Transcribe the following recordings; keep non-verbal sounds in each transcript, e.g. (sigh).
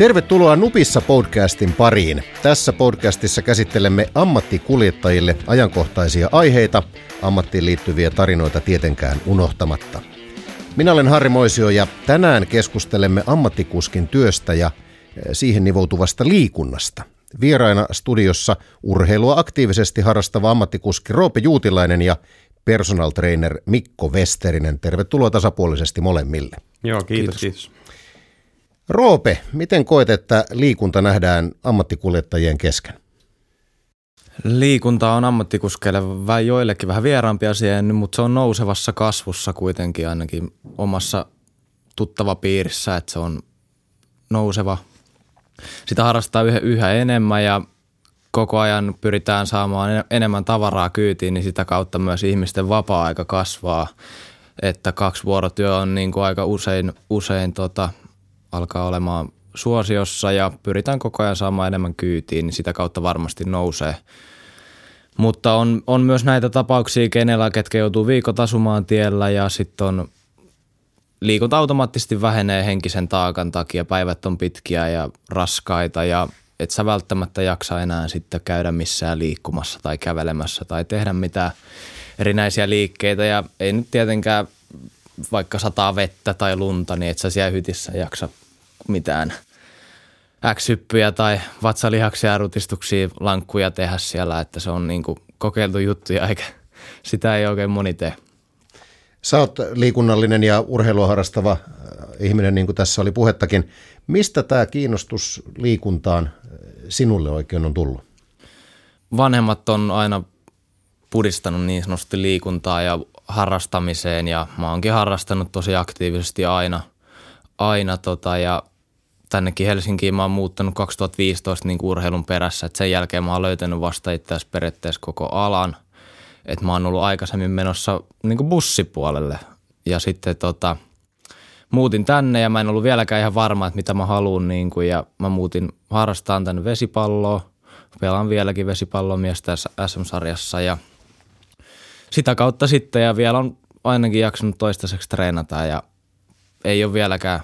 Tervetuloa Nupissa podcastin pariin. Tässä podcastissa käsittelemme ammattikuljettajille ajankohtaisia aiheita, ammattiin liittyviä tarinoita tietenkään unohtamatta. Minä olen Harri Moisio ja tänään keskustelemme ammattikuskin työstä ja eh, siihen nivoutuvasta liikunnasta. Vieraina studiossa urheilua aktiivisesti harrastava ammattikuski Roope Juutilainen ja personal trainer Mikko Westerinen. Tervetuloa tasapuolisesti molemmille. Joo, kiitos. kiitos. kiitos. Roope, miten koet, että liikunta nähdään ammattikuljettajien kesken? Liikunta on ammattikuskeille vähän joillekin vähän vieraampi asia, mutta se on nousevassa kasvussa kuitenkin ainakin omassa tuttava piirissä, että se on nouseva. Sitä harrastaa yhä, yhä enemmän ja koko ajan pyritään saamaan enemmän tavaraa kyytiin, niin sitä kautta myös ihmisten vapaa-aika kasvaa. Että kaksi vuorotyö on niin kuin aika usein, usein tota, alkaa olemaan suosiossa ja pyritään koko ajan saamaan enemmän kyytiin, niin sitä kautta varmasti nousee. Mutta on, on myös näitä tapauksia, kenellä ketkä joutuu viikot asumaan tiellä ja sitten on liikunta automaattisesti vähenee henkisen taakan takia, päivät on pitkiä ja raskaita ja et sä välttämättä jaksa enää sitten käydä missään liikkumassa tai kävelemässä tai tehdä mitään erinäisiä liikkeitä ja ei nyt tietenkään vaikka sataa vettä tai lunta, niin et sä siellä hytissä jaksa mitään X-hyppyjä tai vatsalihaksia, rutistuksia, lankkuja tehdä siellä, että se on niin kuin kokeiltu juttuja eikä (laughs) sitä ei oikein moni tee. Sä oot liikunnallinen ja urheilua harrastava äh, ihminen, niin kuin tässä oli puhettakin. Mistä tämä kiinnostus liikuntaan äh, sinulle oikein on tullut? Vanhemmat on aina pudistanut niin sanotusti liikuntaa ja harrastamiseen ja mä oonkin harrastanut tosi aktiivisesti aina, aina tota, ja tännekin Helsinkiin. Mä oon muuttanut 2015 niin urheilun perässä, että sen jälkeen mä oon löytänyt vasta itse asiassa periaatteessa koko alan, että mä oon ollut aikaisemmin menossa niin bussipuolelle. Ja sitten tota, muutin tänne ja mä en ollut vieläkään ihan varma, että mitä mä haluan niin kuin, ja mä muutin harrastaan tänne vesipalloa, pelaan vieläkin vesipallomiestä SM-sarjassa ja sitä kautta sitten. Ja vielä on ainakin jaksanut toistaiseksi treenata ja ei ole vieläkään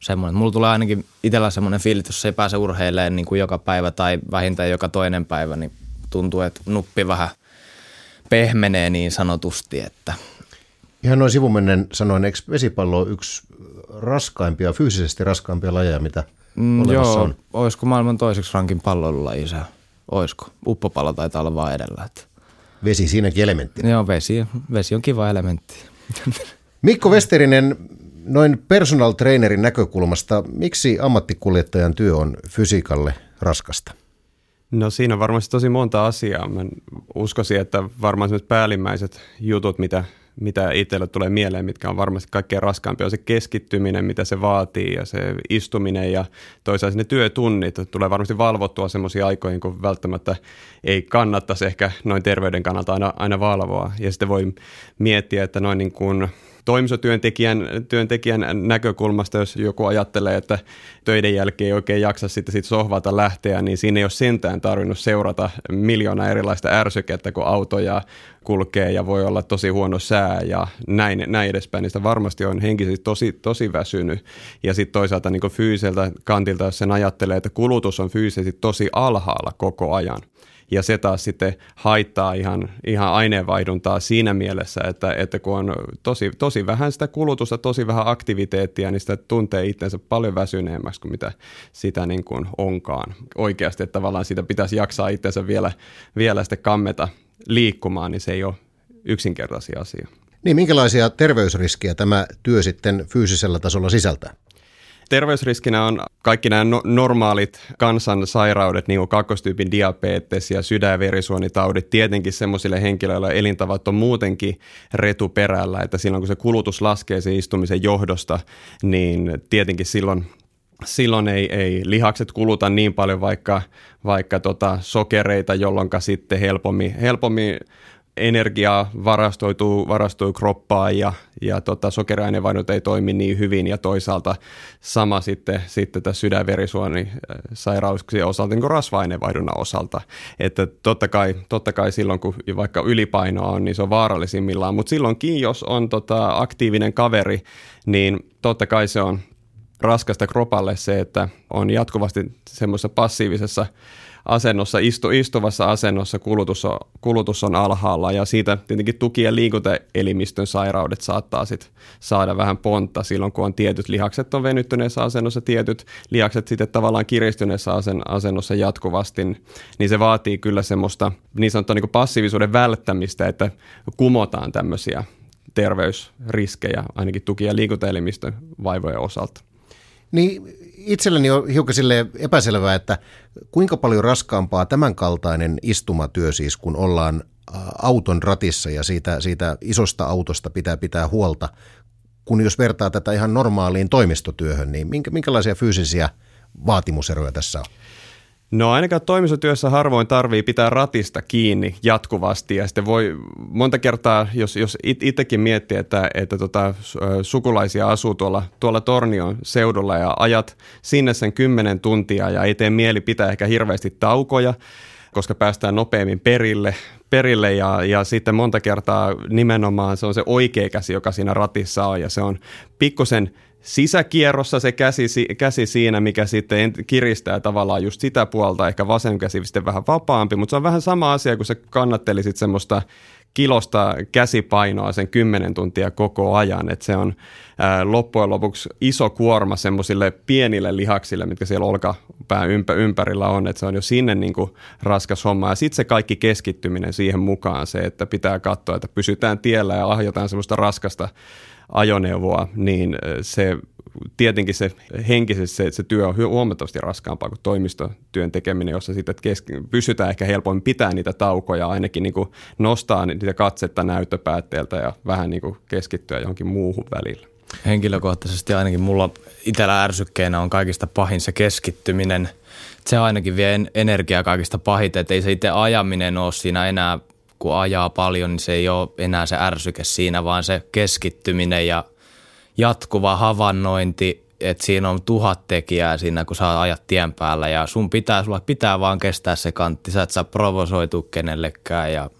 semmoinen. Mulla tulee ainakin itsellä semmoinen fiilis, jos ei pääse urheilemaan niin kuin joka päivä tai vähintään joka toinen päivä, niin tuntuu, että nuppi vähän pehmenee niin sanotusti, että Ihan noin sivumennen sanoen, eikö vesipallo ole yksi raskaimpia, fyysisesti raskaimpia lajeja, mitä mm, Joo, on? olisiko maailman toiseksi rankin palloilulaji se? Olisiko? Uppopallo taitaa olla vaan edellä. Että. Vesi siinäkin elementti. Joo, vesi, vesi on kiva elementti. Mikko Westerinen, noin personal trainerin näkökulmasta, miksi ammattikuljettajan työ on fysiikalle raskasta? No siinä on varmasti tosi monta asiaa. Mä uskoisin, että varmaan päällimmäiset jutut, mitä, mitä itselle tulee mieleen, mitkä on varmasti kaikkein raskaampia, on se keskittyminen, mitä se vaatii ja se istuminen ja toisaalta ne työtunnit. Tulee varmasti valvottua semmoisia aikoihin, kun välttämättä ei kannattaisi ehkä noin terveyden kannalta aina, aina valvoa. Ja sitten voi miettiä, että noin niin kuin toimistotyöntekijän työntekijän näkökulmasta, jos joku ajattelee, että töiden jälkeen ei oikein jaksa sitten sit sohvalta lähteä, niin siinä ei ole sentään tarvinnut seurata miljoona erilaista ärsykettä, kun autoja kulkee ja voi olla tosi huono sää ja näin, näin edespäin, sitä varmasti on henkisesti tosi, tosi väsynyt. Ja sitten toisaalta niin fyysiseltä kantilta, jos sen ajattelee, että kulutus on fyysisesti tosi alhaalla koko ajan – ja se taas sitten haittaa ihan, ihan aineenvaihduntaa siinä mielessä, että, että kun on tosi, tosi vähän sitä kulutusta, tosi vähän aktiviteettia, niin sitä tuntee itsensä paljon väsyneemmäksi kuin mitä sitä niin kuin onkaan oikeasti, että tavallaan sitä pitäisi jaksaa itsensä vielä, vielä sitten kammeta liikkumaan, niin se ei ole yksinkertaisia asia. Niin, minkälaisia terveysriskejä tämä työ sitten fyysisellä tasolla sisältää? Terveysriskinä on kaikki nämä no- normaalit kansansairaudet, niin kuin kakkostyypin diabetes ja sydän- ja verisuonitaudit, tietenkin semmoisille henkilöille elintavat on muutenkin retuperällä, että silloin kun se kulutus laskee sen istumisen johdosta, niin tietenkin silloin silloin ei, ei lihakset kuluta niin paljon vaikka, vaikka tota sokereita, jolloin sitten helpommin, helpommin energiaa varastoituu, varastui kroppaan ja, ja tota, sokeriainevaihdot ei toimi niin hyvin ja toisaalta sama sitten, sitten tässä sydänverisuonisairauksien osalta niin kuin rasva-ainevaihdunnan osalta. Että totta kai, totta kai silloin, kun vaikka ylipainoa on, niin se on vaarallisimmillaan, mutta silloinkin, jos on tota, aktiivinen kaveri, niin totta kai se on raskasta kropalle se, että on jatkuvasti semmoisessa passiivisessa asennossa, istu, istuvassa asennossa kulutus on, kulutus on alhaalla ja siitä tietenkin tuki- ja liikuntaelimistön sairaudet saattaa sit saada vähän pontta silloin, kun on tietyt lihakset on venyttyneessä asennossa, tietyt lihakset sitten tavallaan kiristyneessä asen, asennossa jatkuvasti, niin se vaatii kyllä semmoista niin sanottua niin passiivisuuden välttämistä, että kumotaan tämmöisiä terveysriskejä ainakin tuki- ja liikuntaelimistön vaivojen osalta. Niin itselleni on hiukan sille epäselvää, että kuinka paljon raskaampaa tämänkaltainen istumatyö siis, kun ollaan auton ratissa ja siitä, siitä isosta autosta pitää pitää huolta, kun jos vertaa tätä ihan normaaliin toimistotyöhön, niin minkä, minkälaisia fyysisiä vaatimuseroja tässä on? No ainakaan toimistotyössä harvoin tarvii pitää ratista kiinni jatkuvasti. Ja sitten voi monta kertaa, jos, jos itsekin miettii, että, että tota, sukulaisia asuu tuolla, tuolla Tornion seudulla ja ajat sinne sen kymmenen tuntia ja ei tee mieli pitää ehkä hirveästi taukoja, koska päästään nopeammin perille, perille. Ja, ja sitten monta kertaa nimenomaan se on se oikea käsi, joka siinä ratissa on. Ja se on pikkusen – sisäkierrossa se käsi, käsi siinä, mikä sitten kiristää tavallaan just sitä puolta, ehkä vasen käsi sitten vähän vapaampi, mutta se on vähän sama asia, kun se kannattelisit semmoista kilosta käsipainoa sen 10 tuntia koko ajan, että se on ää, loppujen lopuksi iso kuorma semmoisille pienille lihaksille, mitkä siellä olkapään ympä, ympärillä on, että se on jo sinne niin kuin raskas homma. Ja sitten se kaikki keskittyminen siihen mukaan, se, että pitää katsoa, että pysytään tiellä ja ahjotaan semmoista raskasta ajoneuvoa, niin se tietenkin se henkisesti se, se työ on huomattavasti raskaampaa kuin toimistotyön tekeminen, jossa sitten keski, pysytään ehkä helpoimmin pitää niitä taukoja, ainakin niin kuin nostaa niitä katsetta näyttöpäätteeltä ja vähän niin kuin keskittyä johonkin muuhun välillä. Henkilökohtaisesti ainakin mulla itsellä ärsykkeenä on kaikista pahin se keskittyminen. Se ainakin vie energiaa kaikista pahiten, että ei se itse ajaminen ole siinä enää kun ajaa paljon, niin se ei ole enää se ärsyke siinä, vaan se keskittyminen ja jatkuva havainnointi, että siinä on tuhat tekijää siinä, kun sä ajat tien päällä ja sun pitää, sulla pitää vaan kestää se kantti, sä et saa provosoitua kenellekään ja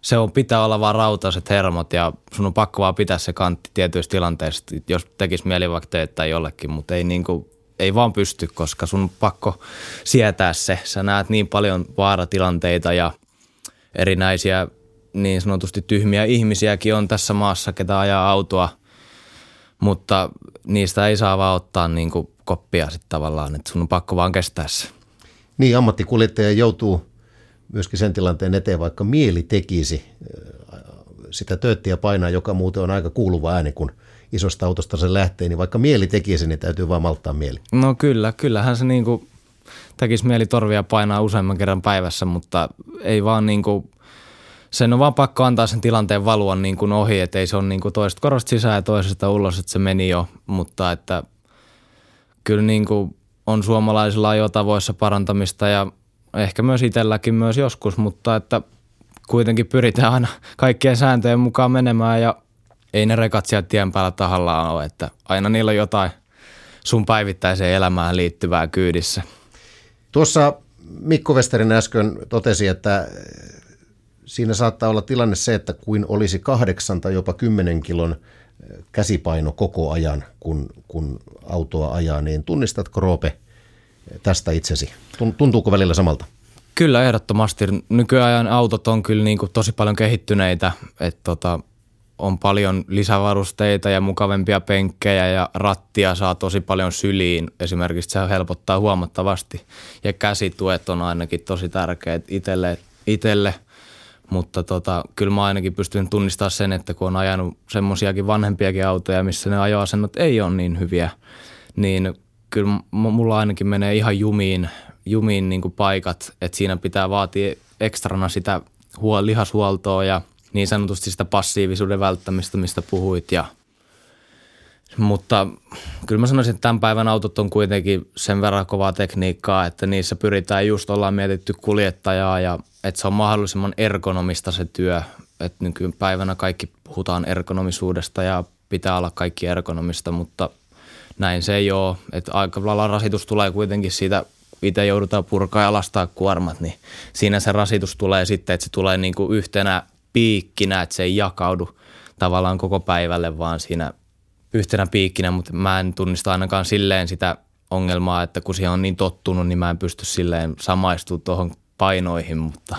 se on, pitää olla vaan rautaiset hermot ja sun on pakko vaan pitää se kantti tietyissä tilanteissa, jos tekisi mieli vaikka jollekin, mutta ei niinku, ei vaan pysty, koska sun on pakko sietää se. Sä näet niin paljon vaaratilanteita ja erinäisiä niin sanotusti tyhmiä ihmisiäkin on tässä maassa, ketä ajaa autoa, mutta niistä ei saa vaan ottaa niin kuin koppia sitten tavallaan, että sun on pakko vaan kestää se. Niin, ammattikuljettaja joutuu myöskin sen tilanteen eteen, vaikka mieli tekisi sitä tööttiä painaa, joka muuten on aika kuuluva ääni, kun isosta autosta se lähtee, niin vaikka mieli tekisi, niin täytyy vaan malttaa mieli. No kyllä, kyllähän se niin kuin tekisi mieli torvia painaa useamman kerran päivässä, mutta ei vaan niin kuin, sen on vaan pakko antaa sen tilanteen valua niin kuin ohi, että ei se ole niin kuin toisesta korosta sisään ja toisesta ulos, että se meni jo, mutta että kyllä niin kuin on suomalaisilla ajotavoissa parantamista ja ehkä myös itselläkin myös joskus, mutta että kuitenkin pyritään aina (laughs) kaikkien sääntöjen mukaan menemään ja ei ne rekat sieltä tien päällä tahallaan ole, että aina niillä on jotain sun päivittäiseen elämään liittyvää kyydissä. Tuossa Mikko Westerin äsken totesi, että siinä saattaa olla tilanne se, että kuin olisi kahdeksan tai jopa kymmenen kilon käsipaino koko ajan, kun, kun autoa ajaa, niin tunnistatko Roope tästä itsesi? Tuntuuko välillä samalta? Kyllä ehdottomasti. Nykyajan autot on kyllä niin kuin tosi paljon kehittyneitä, että tota, on paljon lisävarusteita ja mukavempia penkkejä ja rattia saa tosi paljon syliin. Esimerkiksi se helpottaa huomattavasti ja käsituet on ainakin tosi tärkeät itselle, itselle. Mutta tota, kyllä mä ainakin pystyn tunnistamaan sen, että kun on ajanut semmoisiakin vanhempiakin autoja, missä ne ajoasennot ei ole niin hyviä, niin kyllä mulla ainakin menee ihan jumiin, jumiin niin kuin paikat, että siinä pitää vaatia ekstrana sitä huol- lihashuoltoa ja – niin sanotusti sitä passiivisuuden välttämistä, mistä puhuit. Ja, mutta kyllä mä sanoisin, että tämän päivän autot on kuitenkin sen verran kovaa tekniikkaa, että niissä pyritään just, ollaan mietitty kuljettajaa ja että se on mahdollisimman ergonomista se työ. Että nykypäivänä kaikki puhutaan ergonomisuudesta ja pitää olla kaikki ergonomista, mutta näin se ei ole. Että aika lailla rasitus tulee kuitenkin siitä itse joudutaan purkaa ja lastaa kuormat, niin siinä se rasitus tulee sitten, että se tulee niin kuin yhtenä piikkinä, että se ei jakaudu tavallaan koko päivälle, vaan siinä yhtenä piikkinä, mutta mä en tunnista ainakaan silleen sitä ongelmaa, että kun siihen on niin tottunut, niin mä en pysty silleen samaistumaan tuohon painoihin, mutta...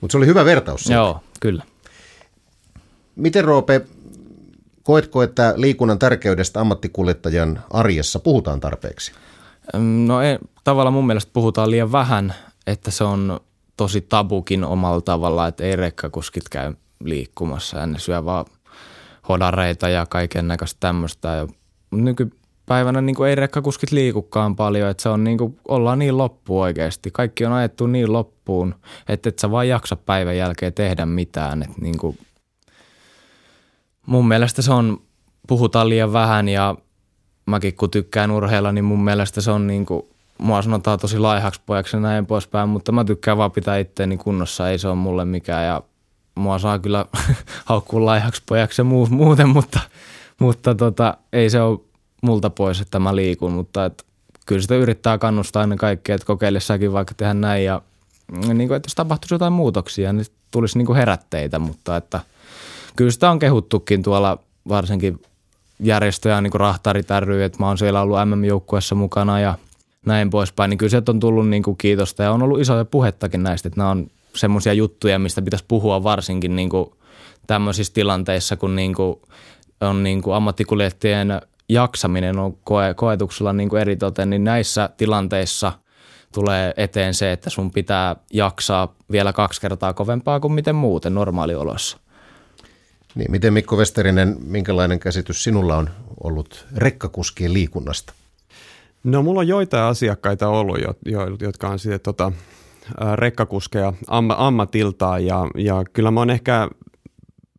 Mutta se oli hyvä vertaus. Siitä. Joo, kyllä. Miten Roope, koetko, että liikunnan tärkeydestä ammattikuljettajan arjessa puhutaan tarpeeksi? No ei, tavallaan mun mielestä puhutaan liian vähän, että se on tosi tabukin omalla tavalla, että ei rekkakuskit käy liikkumassa ja ne syö vaan hodareita ja kaiken näköistä tämmöistä. Ja nykypäivänä niin kuin ei rekkakuskit liikukaan paljon, että se on niin kuin, ollaan niin loppu oikeasti. Kaikki on ajettu niin loppuun, että et sä vaan jaksa päivän jälkeen tehdä mitään. Että niin kuin, mun mielestä se on, puhutaan liian vähän ja mäkin kun tykkään urheilla, niin mun mielestä se on niin kuin, mua sanotaan tosi laihaksi pojaksi ja näin poispäin, mutta mä tykkään vaan pitää itteeni kunnossa, ei se ole mulle mikään ja mua saa kyllä (laughs) haukkua laihaksi pojaksi ja muuten, mutta, mutta tota, ei se ole multa pois, että mä liikun, mutta et, kyllä sitä yrittää kannustaa ennen kaikkea, että kokeile säkin vaikka tehdä näin ja niin kuin, että jos tapahtuisi jotain muutoksia, niin tulisi niin kuin herätteitä, mutta että kyllä sitä on kehuttukin tuolla varsinkin järjestöjä, niin kuin Rahtarit ry, että mä oon siellä ollut MM-joukkueessa mukana ja näin poispäin, niin kyllä sieltä on tullut niin kuin kiitosta ja on ollut isoja puhettakin näistä, että nämä on semmoisia juttuja, mistä pitäisi puhua varsinkin niin kuin tämmöisissä tilanteissa, kun niin kuin on niin kuin ammattikuljettajien jaksaminen on koe, koetuksella niin kuin eritoten, niin näissä tilanteissa tulee eteen se, että sun pitää jaksaa vielä kaksi kertaa kovempaa kuin miten muuten normaalioloissa. Niin, miten Mikko Westerinen, minkälainen käsitys sinulla on ollut rekkakuskien liikunnasta? No mulla on joitain asiakkaita ollut, jotka on sitten tota, rekkakuskeja ammatiltaan ja, ja kyllä mä oon ehkä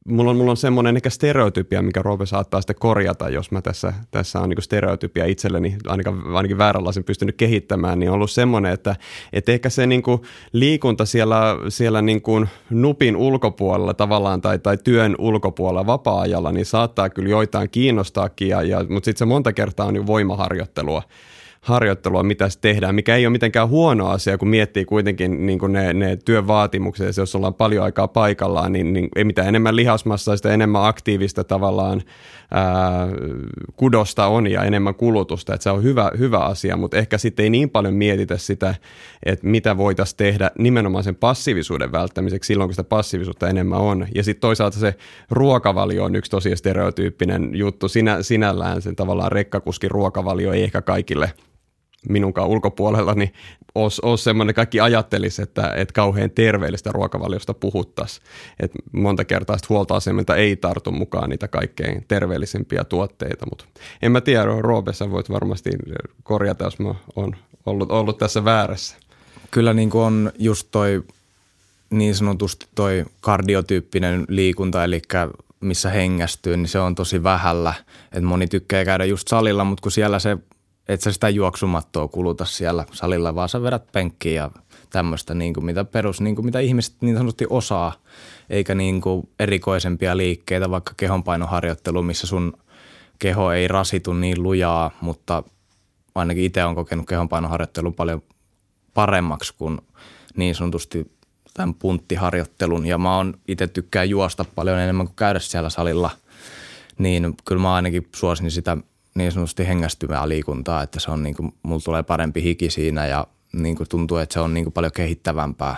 mulla on, mulla on semmoinen ehkä stereotypia, mikä Roope saattaa sitten korjata, jos mä tässä, tässä on niin stereotypia itselleni ainakin, ainakin vääränlaisen pystynyt kehittämään, niin on ollut semmoinen, että, että ehkä se niin kuin liikunta siellä, siellä niin kuin nupin ulkopuolella tavallaan tai, tai työn ulkopuolella vapaa-ajalla, niin saattaa kyllä joitain kiinnostaakin, ja, ja, mutta sitten se monta kertaa on niin voimaharjoittelua harjoittelua, mitä tehdään, mikä ei ole mitenkään huono asia, kun miettii kuitenkin niin kuin ne, ne työn vaatimukset, jos ollaan paljon aikaa paikallaan, niin, niin ei mitään enemmän lihasmassaa, sitä enemmän aktiivista tavallaan ää, kudosta on ja enemmän kulutusta, että se on hyvä, hyvä asia, mutta ehkä sitten ei niin paljon mietitä sitä, että mitä voitaisiin tehdä nimenomaan sen passiivisuuden välttämiseksi silloin, kun sitä passiivisuutta enemmän on. Ja sitten toisaalta se ruokavalio on yksi tosi stereotyyppinen juttu. Sinä, sinällään sen tavallaan rekkakuskin ruokavalio ei ehkä kaikille – minunkaan ulkopuolella, niin olisi, olisi semmoinen, kaikki ajattelisi, että, että kauhean terveellistä ruokavaliosta puhuttaisiin. Että monta kertaa huoltoasemilta ei tartu mukaan niitä kaikkein terveellisimpiä tuotteita, mutta en mä tiedä, Roopessa voit varmasti korjata, jos mä oon ollut, ollut tässä väärässä. Kyllä niin kuin on just toi niin sanotusti toi kardiotyyppinen liikunta, eli missä hengästyy, niin se on tosi vähällä. Et moni tykkää käydä just salilla, mutta kun siellä se et sä sitä juoksumattoa kuluta siellä salilla, vaan sä vedät penkkiä ja tämmöistä, niin kuin mitä perus, niin kuin mitä ihmiset niin sanotusti osaa, eikä niin kuin erikoisempia liikkeitä, vaikka kehonpainoharjoittelu, missä sun keho ei rasitu niin lujaa, mutta ainakin itse on kokenut kehonpainoharjoittelun paljon paremmaksi kuin niin sanotusti tämän punttiharjoittelun. Ja mä oon itse tykkään juosta paljon enemmän kuin käydä siellä salilla, niin kyllä mä ainakin suosin sitä niin sanotusti hengästyvää liikuntaa, että se on niin kuin, mulla tulee parempi hiki siinä ja niin kuin tuntuu, että se on niin kuin paljon kehittävämpää.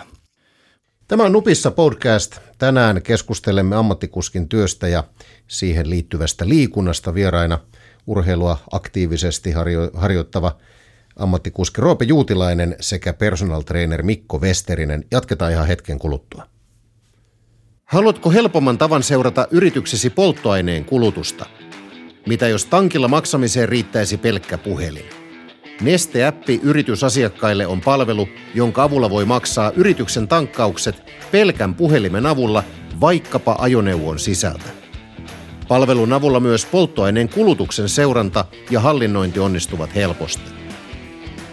Tämä on Nupissa podcast. Tänään keskustelemme ammattikuskin työstä ja siihen liittyvästä liikunnasta vieraina urheilua aktiivisesti harjo- harjoittava ammattikuski Roope Juutilainen sekä personal trainer Mikko Westerinen. Jatketaan ihan hetken kuluttua. Haluatko helpomman tavan seurata yrityksesi polttoaineen kulutusta – mitä jos tankilla maksamiseen riittäisi pelkkä puhelin? Neste-appi yritysasiakkaille on palvelu, jonka avulla voi maksaa yrityksen tankkaukset pelkän puhelimen avulla vaikkapa ajoneuvon sisältä. Palvelun avulla myös polttoaineen kulutuksen seuranta ja hallinnointi onnistuvat helposti.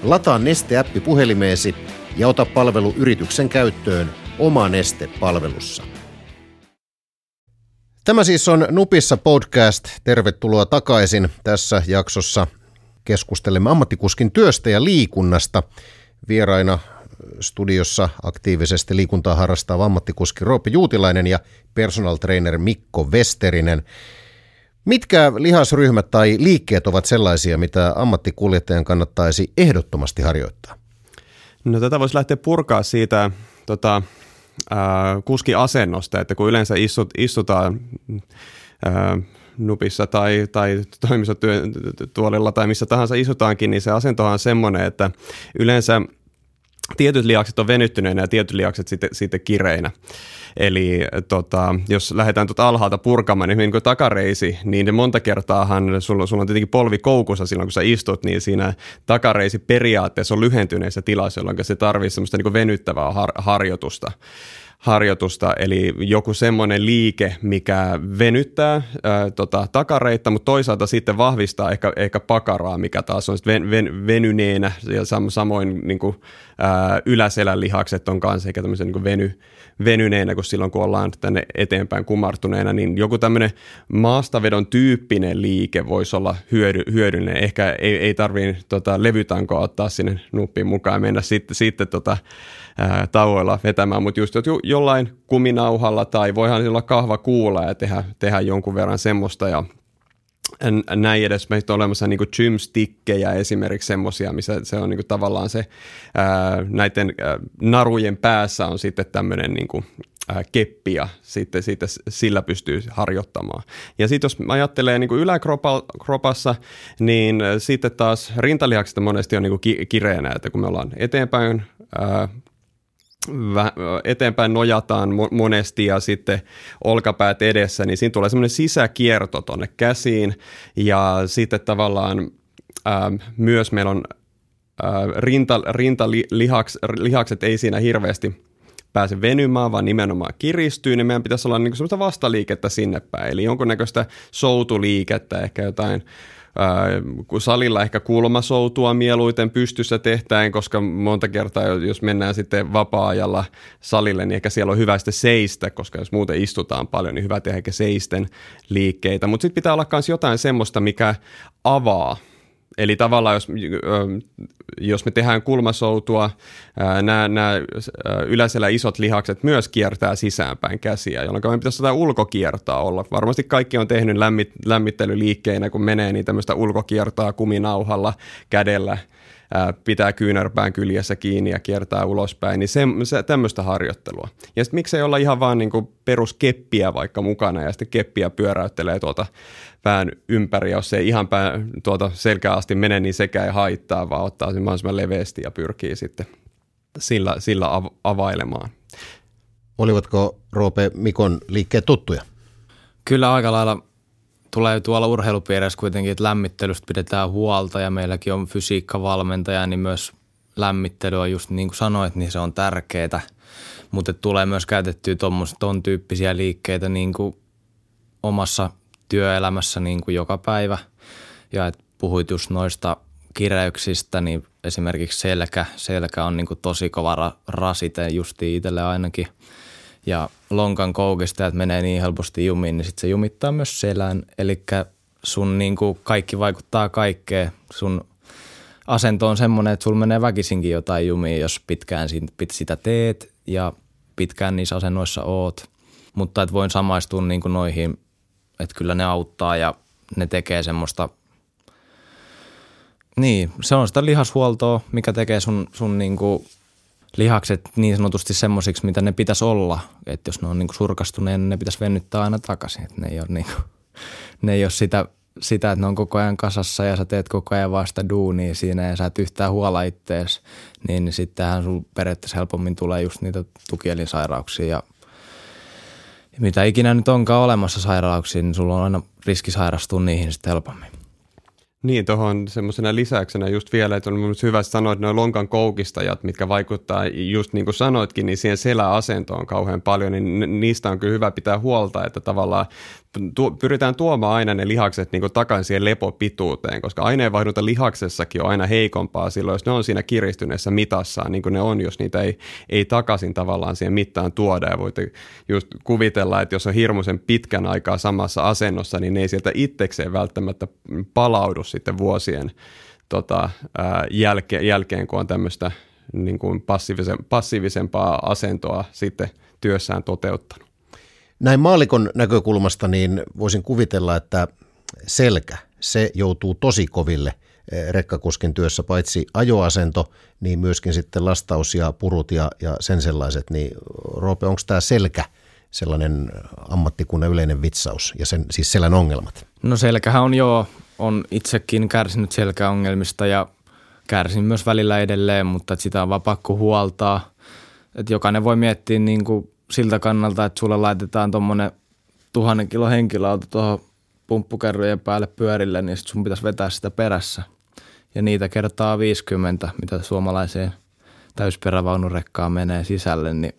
Lataa Neste-appi puhelimeesi ja ota palvelu yrityksen käyttöön oma Neste-palvelussa. Tämä siis on Nupissa podcast. Tervetuloa takaisin. Tässä jaksossa keskustelemme ammattikuskin työstä ja liikunnasta. Vieraina studiossa aktiivisesti liikuntaa harrastava ammattikuski Roope Juutilainen ja personal trainer Mikko Westerinen. Mitkä lihasryhmät tai liikkeet ovat sellaisia, mitä ammattikuljettajan kannattaisi ehdottomasti harjoittaa? No tätä voisi lähteä purkaa siitä tota, äh, kuski-asennosta, että kun yleensä istut, istutaan äh, nupissa tai, tai toimistotuolilla tai missä tahansa istutaankin, niin se asentohan on semmoinen, että yleensä tietyt liakset on venyttyneinä ja tietyt liakset sitten, sitten kireinä. Eli tota, jos lähdetään tuota alhaalta purkamaan, niin, niin kuin takareisi, niin monta kertaahan sulla, sulla on tietenkin polvi koukussa silloin, kun sä istut, niin siinä takareisi periaatteessa on lyhentyneessä tilassa, jolloin se tarvitsee semmoista niin venyttävää har, harjoitusta harjoitusta, eli joku semmoinen liike, mikä venyttää ää, tota, takareita, mutta toisaalta sitten vahvistaa ehkä, ehkä pakaraa, mikä taas on ven, ven, venyneenä, ja sam, samoin niin kuin, ää, yläselän lihakset on kanssa eikä tämmöisen niin veny, venyneenä kuin silloin, kun ollaan tänne eteenpäin kumartuneena, niin joku tämmöinen maastavedon tyyppinen liike voisi olla hyödy, hyödyllinen. Ehkä ei, ei tarvitse tota, levytankoa ottaa sinne nuppiin mukaan ja mennä sitten, sitten tota, ää, tauoilla vetämään, mutta just jo, jollain kuminauhalla tai voihan olla kahva kuulla ja tehdä, tehdä jonkun verran semmoista ja näin edes. Meistä on olemassa niin gymstickejä esimerkiksi semmoisia, missä se on niin tavallaan se ää, näiden ää, narujen päässä on sitten tämmöinen niin kuin, ää, keppi ja sitten, sitten sillä pystyy harjoittamaan. Ja sitten jos ajattelee niin yläkropassa, niin sitten taas rintalihakset monesti on niin kireänä, että kun me ollaan eteenpäin ää, eteenpäin nojataan monesti ja sitten olkapäät edessä, niin siinä tulee semmoinen sisäkierto tonne käsiin ja sitten tavallaan ää, myös meillä on ää, rinta, rintalihakset ei siinä hirveästi pääse venymään, vaan nimenomaan kiristyy, niin meidän pitäisi olla niin semmoista vastaliikettä sinne päin. Eli jonkunnäköistä soutuliikettä, ehkä jotain salilla ehkä kulmasoutua mieluiten pystyssä tehtäen, koska monta kertaa, jos mennään sitten vapaa-ajalla salille, niin ehkä siellä on hyvä sitten seistä, koska jos muuten istutaan paljon, niin hyvä tehdä ehkä seisten liikkeitä. Mutta sitten pitää olla myös jotain semmoista, mikä avaa Eli tavallaan jos, jos me tehdään kulmasoutua, nämä, nämä yleisellä isot lihakset myös kiertää sisäänpäin käsiä, jolloin meidän pitäisi jotain ulkokiertaa olla. Varmasti kaikki on tehnyt lämmit, lämmittelyliikkeinä, kun menee niin tämmöistä ulkokiertaa kuminauhalla kädellä – pitää kyynärpään kyljessä kiinni ja kiertää ulospäin, niin se, se, tämmöistä harjoittelua. Ja sitten miksei olla ihan vaan niin peruskeppiä vaikka mukana ja sitten keppiä pyöräyttelee tuolta pään ympäri, jos se ei ihan pää, tuota selkää asti mene, niin sekä ei haittaa, vaan ottaa sen mahdollisimman leveästi ja pyrkii sitten sillä, sillä av- availemaan. Olivatko Roope Mikon liikkeet tuttuja? Kyllä aika lailla tulee tuolla urheilupiirissä kuitenkin, että lämmittelystä pidetään huolta ja meilläkin on fysiikkavalmentaja, niin myös lämmittely on just niin kuin sanoit, niin se on tärkeää. Mutta tulee myös käytettyä tuon tyyppisiä liikkeitä niin kuin omassa työelämässä niin kuin joka päivä. Ja et puhuit just noista kireyksistä, niin esimerkiksi selkä, selkä on niin kuin tosi kova rasite justi itselle ainakin – ja lonkan koukista, että menee niin helposti jumiin, niin sitten se jumittaa myös selän. Eli sun niin kuin kaikki vaikuttaa kaikkeen. Sun asento on semmoinen, että sulla menee väkisinkin jotain jumiin, jos pitkään sitä teet ja pitkään niissä asennoissa oot. Mutta että voin samaistua niin kuin noihin, että kyllä ne auttaa ja ne tekee semmoista – niin, se on sitä lihashuoltoa, mikä tekee sun, sun niinku lihakset niin sanotusti semmoisiksi, mitä ne pitäisi olla. Että jos ne on niinku surkastuneet, niin ne pitäisi venyttää aina takaisin. Että ne ei ole, niinku, ne ei ole sitä, sitä, että ne on koko ajan kasassa ja sä teet koko ajan vasta duunia siinä ja sä et yhtään huola ittees, niin sittenhän sun periaatteessa helpommin tulee just niitä tukielinsairauksia ja mitä ikinä nyt onkaan olemassa sairauksia, niin sulla on aina riski sairastua niihin sitten helpommin. Niin, semmoisena lisäyksenä just vielä, että on myös hyvä sanoa, että nuo lonkan koukistajat, mitkä vaikuttaa just niin kuin sanoitkin, niin siihen seläasentoon kauhean paljon, niin niistä on kyllä hyvä pitää huolta, että tavallaan tu- pyritään tuomaan aina ne lihakset niin takaisin siihen lepopituuteen, koska aineenvaihdunta lihaksessakin on aina heikompaa silloin, jos ne on siinä kiristyneessä mitassaan, niin kuin ne on, jos niitä ei, ei takaisin tavallaan siihen mittaan tuoda. Ja voitte just kuvitella, että jos on hirmuisen pitkän aikaa samassa asennossa, niin ne ei sieltä itsekseen välttämättä palaudu sitten vuosien tota, ää, jälkeen, jälkeen, kun on tämmöistä niin kuin passiivisen, passiivisempaa asentoa sitten työssään toteuttanut. Näin maalikon näkökulmasta niin voisin kuvitella, että selkä, se joutuu tosi koville rekkakuskin työssä, paitsi ajoasento, niin myöskin sitten lastaus ja purut ja, ja sen sellaiset. Niin Roope, onko tämä selkä sellainen ammattikunnan yleinen vitsaus ja sen, siis selän ongelmat? No selkähän on joo, on itsekin kärsinyt selkäongelmista ja kärsin myös välillä edelleen, mutta sitä on vaan pakko huoltaa. Et jokainen voi miettiä niin kuin siltä kannalta, että sulle laitetaan tuommoinen tuhannen kilo henkilöauto tuohon pumppukerrojen päälle pyörille, niin sit sun pitäisi vetää sitä perässä. Ja niitä kertaa 50, mitä suomalaiseen täysperävaunurekkaan menee sisälle, niin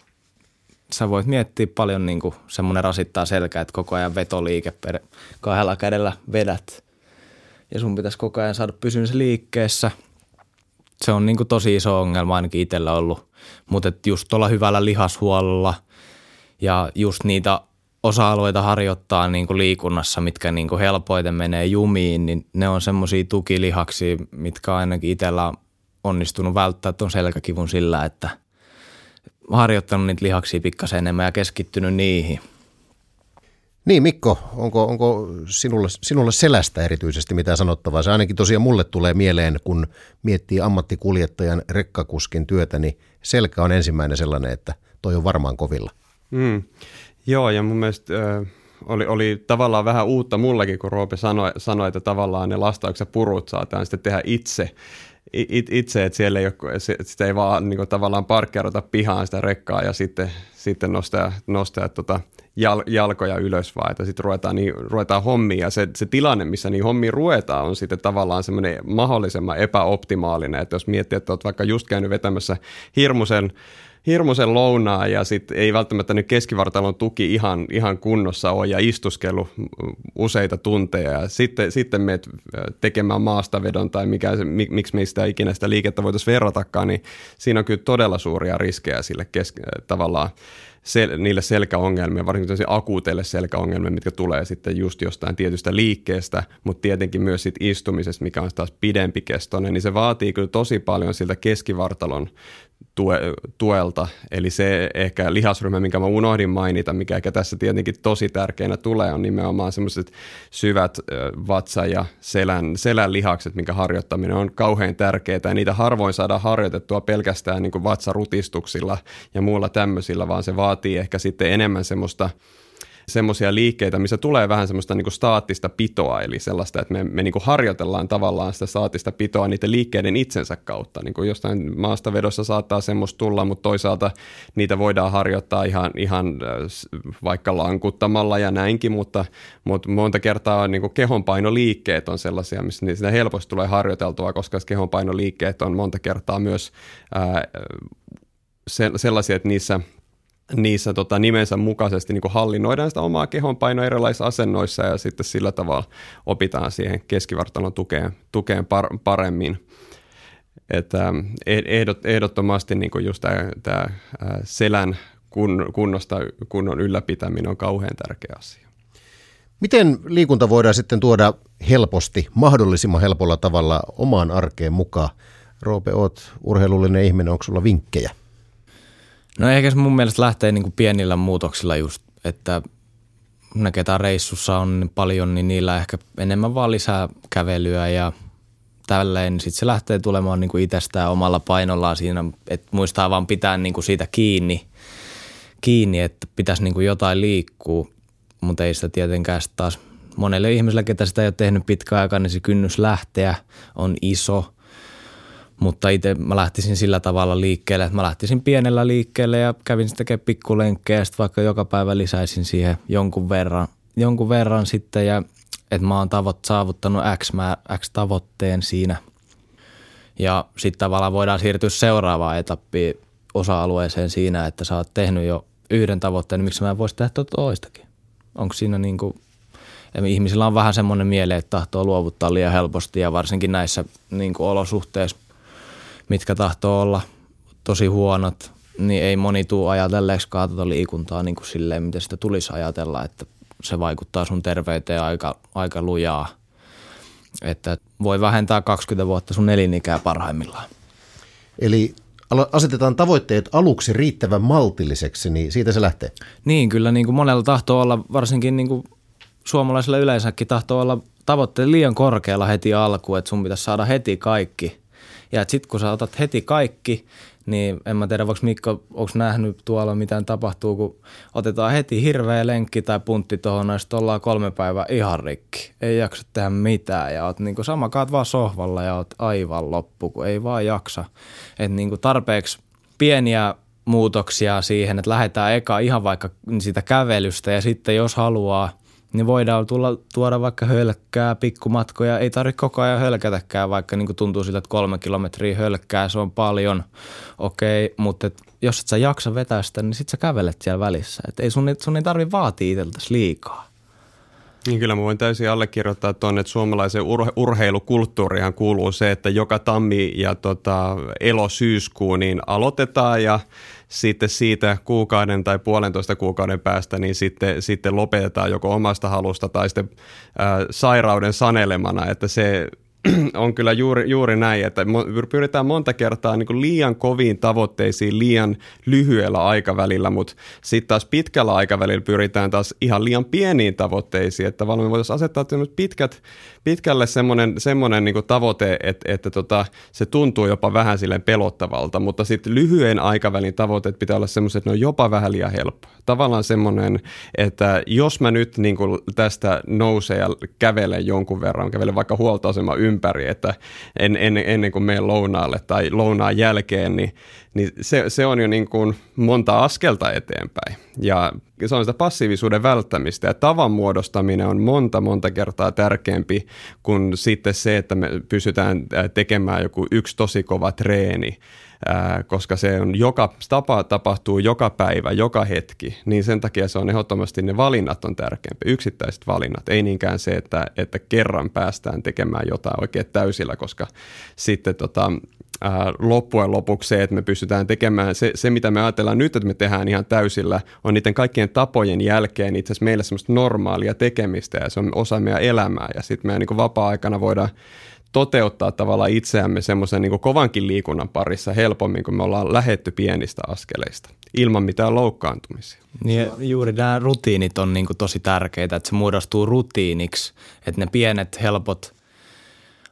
sä voit miettiä paljon niin kuin semmoinen rasittaa selkää, että koko ajan vetoliike per kahdella kädellä vedät. Ja sun pitäisi koko ajan saada pysyä liikkeessä. Se on niin kuin tosi iso ongelma ainakin itsellä ollut. Mutta just tuolla hyvällä lihashuollolla ja just niitä osa-alueita harjoittaa niin kuin liikunnassa, mitkä niin kuin helpoiten menee jumiin, niin ne on semmoisia tukilihaksia, mitkä ainakin itsellä on onnistunut välttää tuon selkäkivun sillä, että harjoittanut niitä lihaksia pikkasen enemmän ja keskittynyt niihin. Niin Mikko, onko, onko sinulle, sinulle selästä erityisesti mitä sanottavaa? Se ainakin tosiaan mulle tulee mieleen, kun miettii ammattikuljettajan rekkakuskin työtä, niin selkä on ensimmäinen sellainen, että toi on varmaan kovilla. Mm. Joo, ja mun mielestä äh, oli, oli tavallaan vähän uutta mullekin, kun Roope sanoi, sanoi että tavallaan ne lastaukset purut saataan sitten tehdä itse, it, itse että siellä ei ole, sitä ei vaan niin kuin, tavallaan parkkeerata pihaan sitä rekkaa ja sitten, sitten nostaa, nostaa tota, jal, jalkoja ylös, vaan että sitten ruvetaan, niin, ruvetaan hommia. Ja se, se tilanne, missä niin hommi ruvetaan, on sitten tavallaan semmoinen mahdollisimman epäoptimaalinen, että jos miettii, että olet vaikka just käynyt vetämässä hirmuisen hirmuisen lounaa ja sitten ei välttämättä nyt keskivartalon tuki ihan, ihan kunnossa ole ja istuskelu useita tunteja. Ja sitten, sitten meet tekemään maastavedon tai mikä, miksi meistä ikinä sitä liikettä voitaisiin verratakaan, niin siinä on kyllä todella suuria riskejä sille kesk, tavallaan sel, niille selkäongelmia, varsinkin akuuteille selkäongelmia, mitkä tulee sitten just jostain tietystä liikkeestä, mutta tietenkin myös sit istumisesta, mikä on taas pidempi kestoinen, niin se vaatii kyllä tosi paljon siltä keskivartalon tue, tuelta. Eli se ehkä lihasryhmä, minkä mä unohdin mainita, mikä ehkä tässä tietenkin tosi tärkeänä tulee, on nimenomaan semmoiset syvät vatsa- ja selän, selän lihakset, minkä harjoittaminen on kauhean tärkeää. Ja niitä harvoin saadaan harjoitettua pelkästään niin kuin vatsarutistuksilla ja muulla tämmöisillä, vaan se vaatii ehkä sitten enemmän semmoista – semmoisia liikkeitä, missä tulee vähän semmoista niin kuin staattista pitoa, eli sellaista, että me, me niin kuin harjoitellaan tavallaan sitä staattista pitoa niiden liikkeiden itsensä kautta. Niin kuin jostain maastavedossa saattaa semmoista tulla, mutta toisaalta niitä voidaan harjoittaa ihan, ihan äh, vaikka lankuttamalla ja näinkin, mutta, mutta monta kertaa niin kuin kehonpainoliikkeet on sellaisia, missä sitä helposti tulee harjoiteltua, koska kehonpainoliikkeet on monta kertaa myös ää, sellaisia, että niissä – niissä tota, nimensä mukaisesti niin hallinnoidaan sitä omaa kehonpainoa erilaisissa asennoissa ja sitten sillä tavalla opitaan siihen keskivartalon tukeen, tukeen par, paremmin. Että ehdot, ehdottomasti niin just tämä selän kun, kunnosta, kunnon ylläpitäminen on kauhean tärkeä asia. Miten liikunta voidaan sitten tuoda helposti, mahdollisimman helpolla tavalla omaan arkeen mukaan? Roope, oot urheilullinen ihminen, onko sulla vinkkejä? No ehkä se mun mielestä lähtee niin kuin pienillä muutoksilla just, että ne ketä reissussa on niin paljon, niin niillä ehkä enemmän vaan lisää kävelyä ja tälleen. Niin Sitten se lähtee tulemaan niin kuin itsestään omalla painollaan siinä, että muistaa vaan pitää niin kuin siitä kiinni, kiinni, että pitäisi niin kuin jotain liikkua, mutta ei sitä tietenkään taas monelle ihmiselle, ketä sitä ei ole tehnyt pitkään aikaa, niin se kynnys lähteä on iso – mutta itse mä lähtisin sillä tavalla liikkeelle, että mä lähtisin pienellä liikkeelle ja kävin sitten tekemään pikkulenkkejä sitten vaikka joka päivä lisäisin siihen jonkun verran, jonkun verran sitten ja että mä oon tavoit, saavuttanut X, mä, X tavoitteen siinä. Ja sitten tavallaan voidaan siirtyä seuraavaan etappiin osa-alueeseen siinä, että sä oot tehnyt jo yhden tavoitteen, niin miksi mä en voisi tehdä tuota toistakin? Onko siinä niin kuin, ihmisillä on vähän semmoinen miele, että tahtoo luovuttaa liian helposti ja varsinkin näissä niin olosuhteissa mitkä tahtoo olla tosi huonot, niin ei moni tuu ajatelleeksikaan tuota liikuntaa niin kuin silleen, miten sitä tulisi ajatella, että se vaikuttaa sun terveyteen aika, aika lujaa. Että voi vähentää 20 vuotta sun elinikää parhaimmillaan. Eli asetetaan tavoitteet aluksi riittävän maltilliseksi, niin siitä se lähtee? Niin, kyllä niin kuin monella tahtoo olla varsinkin niin kuin suomalaisilla yleensäkin tahtoo olla tavoitteet liian korkealla heti alkuun, että sun pitäisi saada heti kaikki. Ja sitten kun sä otat heti kaikki, niin en mä tiedä, voiko Mikko, onko nähnyt tuolla mitään tapahtuu, kun otetaan heti hirveä lenkki tai puntti tuohon, ja sitten ollaan kolme päivää ihan rikki. Ei jaksa tehdä mitään ja oot niinku sama kaat vaan sohvalla ja oot aivan loppu, kun ei vaan jaksa. Että niinku tarpeeksi pieniä muutoksia siihen, että lähdetään eka ihan vaikka sitä kävelystä ja sitten jos haluaa – niin voidaan tulla, tuoda vaikka hölkkää, pikkumatkoja. Ei tarvitse koko ajan hölkätäkään, vaikka niin tuntuu siltä, että kolme kilometriä hölkkää, se on paljon. Okei, okay, mutta et, jos et sä jaksa vetää sitä, niin sit sä kävelet siellä välissä. Et ei sun, sun ei tarvi vaatia itseltäsi liikaa. Niin kyllä mä voin täysin allekirjoittaa tuonne, että suomalaisen ur- urheilukulttuurihan kuuluu se, että joka tammi ja tota, elo-syyskuu niin aloitetaan ja sitten siitä kuukauden tai puolentoista kuukauden päästä niin sitten, sitten lopetetaan joko omasta halusta tai sitten ää, sairauden sanelemana, että se (clears throat) on kyllä juuri, juuri näin, että pyritään monta kertaa niin liian koviin tavoitteisiin liian lyhyellä aikavälillä, mutta sitten taas pitkällä aikavälillä pyritään taas ihan liian pieniin tavoitteisiin, että tavallaan me voitaisiin asettaa pitkät, pitkälle semmoinen, semmoinen niin tavoite, että, että tota, se tuntuu jopa vähän silleen pelottavalta, mutta sitten lyhyen aikavälin tavoitteet pitää olla semmoiset, että ne on jopa vähän liian helppo. Tavallaan semmoinen, että jos mä nyt niin kuin tästä nousee ja kävelen jonkun verran, kävelen vaikka huoltoasema ympäri, että en, en, ennen kuin menen lounaalle tai lounaan jälkeen, niin niin se, se on jo niin kuin monta askelta eteenpäin. Ja se on sitä passiivisuuden välttämistä. Ja tavan muodostaminen on monta monta kertaa tärkeämpi kuin sitten se, että me pystytään tekemään joku yksi tosi kova treeni, koska se on joka, tapa tapahtuu joka päivä, joka hetki, niin sen takia se on ehdottomasti ne valinnat on tärkeämpi, yksittäiset valinnat, ei niinkään se, että, että kerran päästään tekemään jotain oikein täysillä, koska sitten tota, loppujen lopuksi se, että me pystytään tekemään se, se, mitä me ajatellaan nyt, että me tehdään ihan täysillä, on niiden kaikkien tapojen jälkeen itse asiassa meille semmoista normaalia tekemistä ja se on osa meidän elämää ja sitten meidän niin vapaa-aikana voidaan toteuttaa tavallaan itseämme semmoisen niin kovankin liikunnan parissa helpommin, kun me ollaan lähetty pienistä askeleista ilman mitään loukkaantumisia. Niin, juuri nämä rutiinit on niin tosi tärkeitä, että se muodostuu rutiiniksi, että ne pienet helpot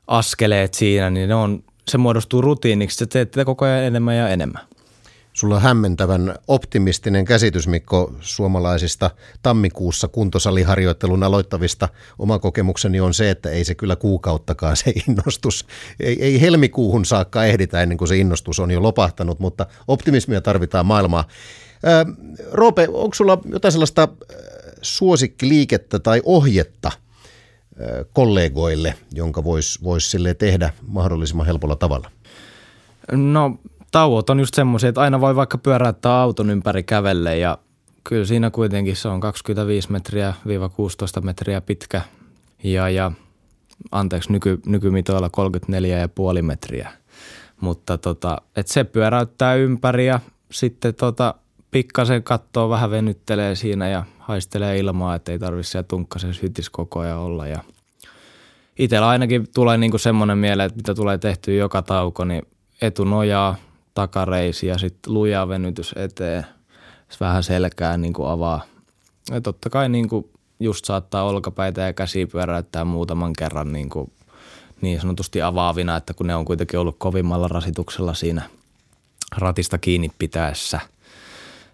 askeleet siinä, niin ne on se muodostuu rutiiniksi, että teet tätä koko ajan enemmän ja enemmän. Sulla on hämmentävän optimistinen käsitys, Mikko, suomalaisista tammikuussa kuntosaliharjoittelun aloittavista. Oma kokemukseni on se, että ei se kyllä kuukauttakaan se innostus. Ei, ei helmikuuhun saakka ehditä ennen kuin se innostus on jo lopahtanut, mutta optimismia tarvitaan maailmaa. Roope, onko sulla jotain sellaista suosikkiliikettä tai ohjetta – kollegoille, jonka voisi vois sille tehdä mahdollisimman helpolla tavalla? No tauot on just semmoisia, että aina voi vaikka pyöräyttää auton ympäri kävelle ja kyllä siinä kuitenkin se on 25 metriä 16 metriä pitkä ja, ja anteeksi nyky, nykymitoilla 34,5 metriä. Mutta tota, et se pyöräyttää ympäri ja sitten tota, pikkasen kattoo, vähän venyttelee siinä ja haistelee ilmaa, että ei tarvitse siellä tunkkasen sytis koko ajan olla. Ja itsellä ainakin tulee niinku semmoinen mieleen, että mitä tulee tehtyä joka tauko, niin etunojaa, takareisi ja sitten luja venytys eteen. Vähän selkää niinku avaa. Ja totta kai niinku just saattaa olkapäitä ja käsi pyöräyttää muutaman kerran niinku niin sanotusti avaavina, että kun ne on kuitenkin ollut kovimmalla rasituksella siinä ratista kiinni pitäessä –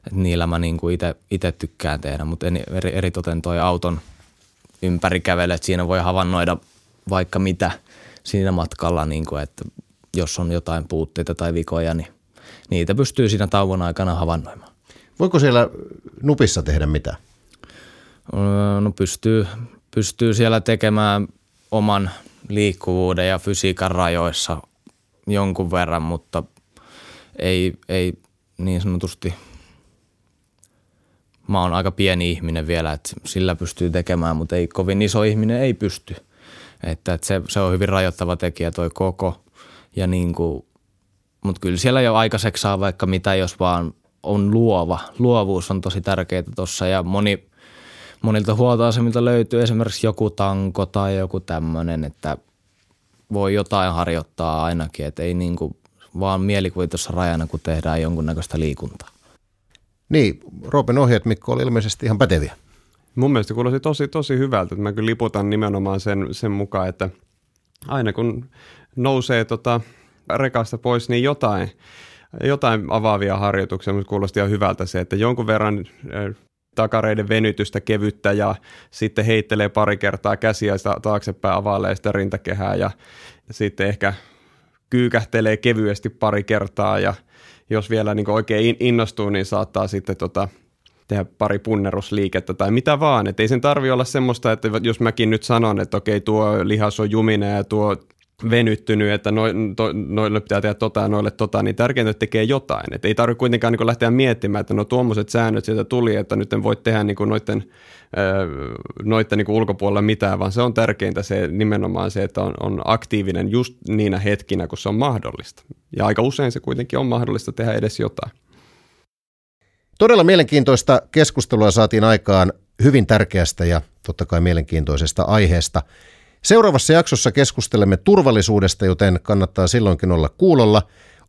et niillä mä niinku itse tykkään tehdä, mutta eri, eritoten toi auton ympäri kävele, että siinä voi havainnoida vaikka mitä siinä matkalla, niinku, että jos on jotain puutteita tai vikoja, niin niitä pystyy siinä tauon aikana havainnoimaan. Voiko siellä nupissa tehdä mitä? Öö, no pystyy, pystyy siellä tekemään oman liikkuvuuden ja fysiikan rajoissa jonkun verran, mutta ei, ei niin sanotusti – mä oon aika pieni ihminen vielä, että sillä pystyy tekemään, mutta ei kovin iso ihminen ei pysty. Että, että se, se on hyvin rajoittava tekijä toi koko. Ja niin kuin, mutta kyllä siellä jo aikaiseksi saa vaikka mitä, jos vaan on luova. Luovuus on tosi tärkeää tuossa ja moni, monilta huoltoasemilta löytyy esimerkiksi joku tanko tai joku tämmöinen, että voi jotain harjoittaa ainakin, että ei niin kuin vaan mielikuvitussa rajana, kun tehdään jonkunnäköistä liikuntaa. Niin, Roopen ohjeet Mikko oli ilmeisesti ihan päteviä. Mun mielestä kuulosti tosi, tosi hyvältä, mä kyllä liputan nimenomaan sen, sen mukaan, että aina kun nousee tota rekasta pois, niin jotain, jotain avaavia harjoituksia. Mutta kuulosti ihan hyvältä se, että jonkun verran takareiden venytystä kevyttä ja sitten heittelee pari kertaa käsiä taaksepäin, availee sitä rintakehää ja sitten ehkä kyykähtelee kevyesti pari kertaa ja jos vielä niin oikein innostuu, niin saattaa sitten tota, tehdä pari punnerusliikettä tai mitä vaan. Et ei sen tarvi olla semmoista, että jos mäkin nyt sanon, että okei tuo lihas on juminen ja tuo venyttynyt, että no, to, noille pitää tehdä tota noille tota, niin tärkeintä, että tekee jotain. Et ei tarvitse kuitenkaan niin lähteä miettimään, että no tuommoiset säännöt sieltä tuli, että nyt en voi tehdä niin noiden, noiden niin ulkopuolella mitään, vaan se on tärkeintä se nimenomaan se, että on, on aktiivinen just niinä hetkinä, kun se on mahdollista. Ja aika usein se kuitenkin on mahdollista tehdä edes jotain. Todella mielenkiintoista keskustelua saatiin aikaan hyvin tärkeästä ja totta kai mielenkiintoisesta aiheesta – Seuraavassa jaksossa keskustelemme turvallisuudesta, joten kannattaa silloinkin olla kuulolla.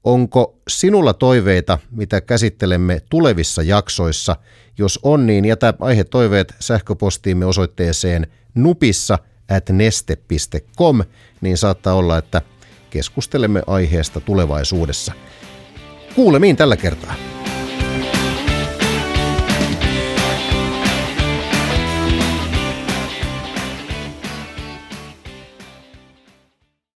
Onko sinulla toiveita, mitä käsittelemme tulevissa jaksoissa? Jos on, niin jätä aihetoiveet sähköpostiimme osoitteeseen nupissa at neste.com, niin saattaa olla, että keskustelemme aiheesta tulevaisuudessa. Kuulemiin tällä kertaa.